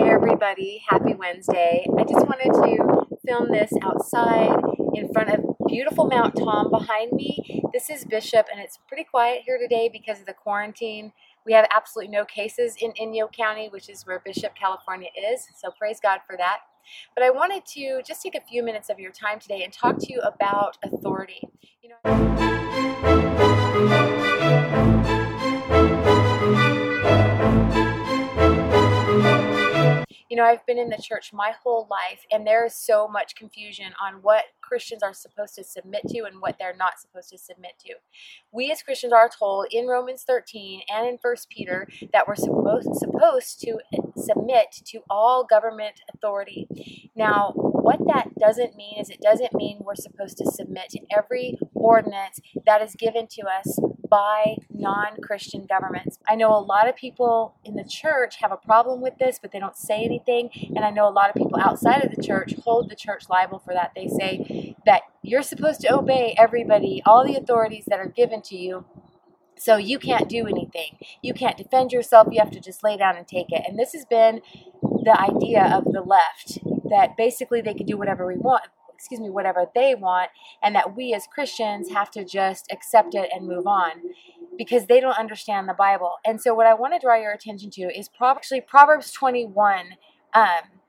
Hey everybody, happy Wednesday. I just wanted to film this outside in front of beautiful Mount Tom behind me. This is Bishop and it's pretty quiet here today because of the quarantine. We have absolutely no cases in Inyo County, which is where Bishop, California is, so praise God for that. But I wanted to just take a few minutes of your time today and talk to you about authority. You know, I've been in the church my whole life, and there is so much confusion on what Christians are supposed to submit to and what they're not supposed to submit to. We as Christians are told in Romans 13 and in 1 Peter that we're supposed, supposed to submit to all government authority. Now, what that doesn't mean is it doesn't mean we're supposed to submit to every ordinance that is given to us by non Christian governments. I know a lot of people in the church have a problem with this, but they don't say anything. And I know a lot of people outside of the church hold the church liable for that. They say that you're supposed to obey everybody, all the authorities that are given to you. So you can't do anything. You can't defend yourself. You have to just lay down and take it. And this has been the idea of the left that basically they can do whatever we want excuse me, whatever they want, and that we as Christians have to just accept it and move on because they don't understand the Bible. And so, what I want to draw your attention to is actually Proverbs 21. Um,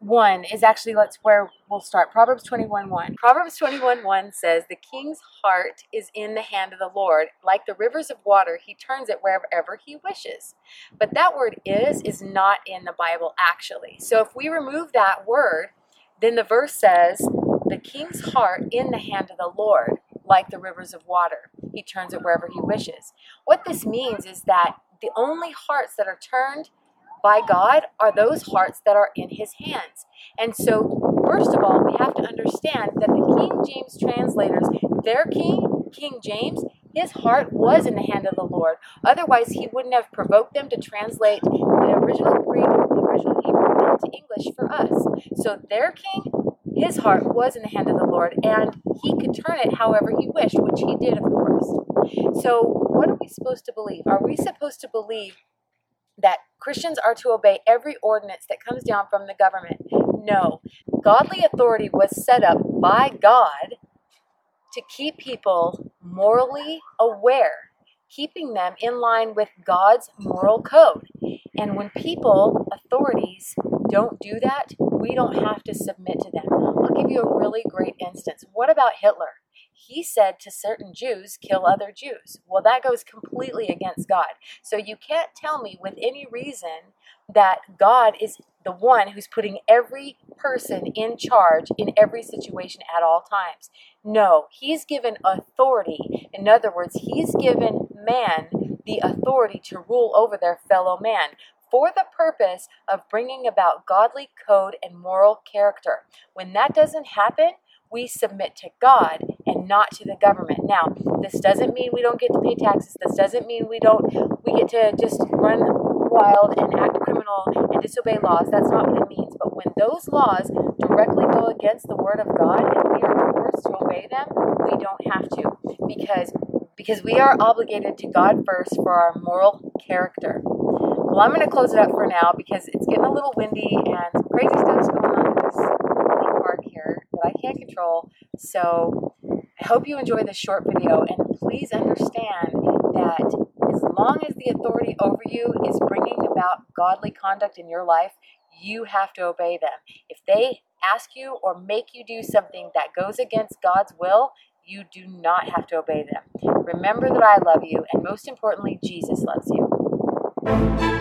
1 is actually let's where we'll start proverbs 21 1 proverbs 21 1 says the king's heart is in the hand of the lord like the rivers of water he turns it wherever he wishes but that word is is not in the bible actually so if we remove that word then the verse says the king's heart in the hand of the Lord, like the rivers of water. He turns it wherever he wishes. What this means is that the only hearts that are turned by God are those hearts that are in his hands. And so, first of all, we have to understand that the King James translators, their king, King James, his heart was in the hand of the Lord. Otherwise, he wouldn't have provoked them to translate the original Greek, the original Hebrew into English for us. So their king his heart was in the hand of the Lord, and he could turn it however he wished, which he did, of course. So, what are we supposed to believe? Are we supposed to believe that Christians are to obey every ordinance that comes down from the government? No. Godly authority was set up by God to keep people morally aware, keeping them in line with God's moral code. And when people, authorities, don't do that, we don't have to submit to them. I'll give you a really great instance. What about Hitler? He said to certain Jews, kill other Jews. Well, that goes completely against God. So you can't tell me with any reason that God is the one who's putting every person in charge in every situation at all times. No, He's given authority. In other words, He's given man the authority to rule over their fellow man for the purpose of bringing about godly code and moral character. When that doesn't happen, we submit to God and not to the government. Now, this doesn't mean we don't get to pay taxes. This doesn't mean we don't we get to just run wild and act criminal and disobey laws. That's not what it means. But when those laws directly go against the word of God and we are forced to obey them, we don't have to because because we are obligated to God first for our moral character. Well, I'm going to close it up for now because it's getting a little windy and some crazy stuff's going on in this park here that I can't control. So I hope you enjoy this short video and please understand that as long as the authority over you is bringing about godly conduct in your life, you have to obey them. If they ask you or make you do something that goes against God's will, you do not have to obey them. Remember that I love you, and most importantly, Jesus loves you.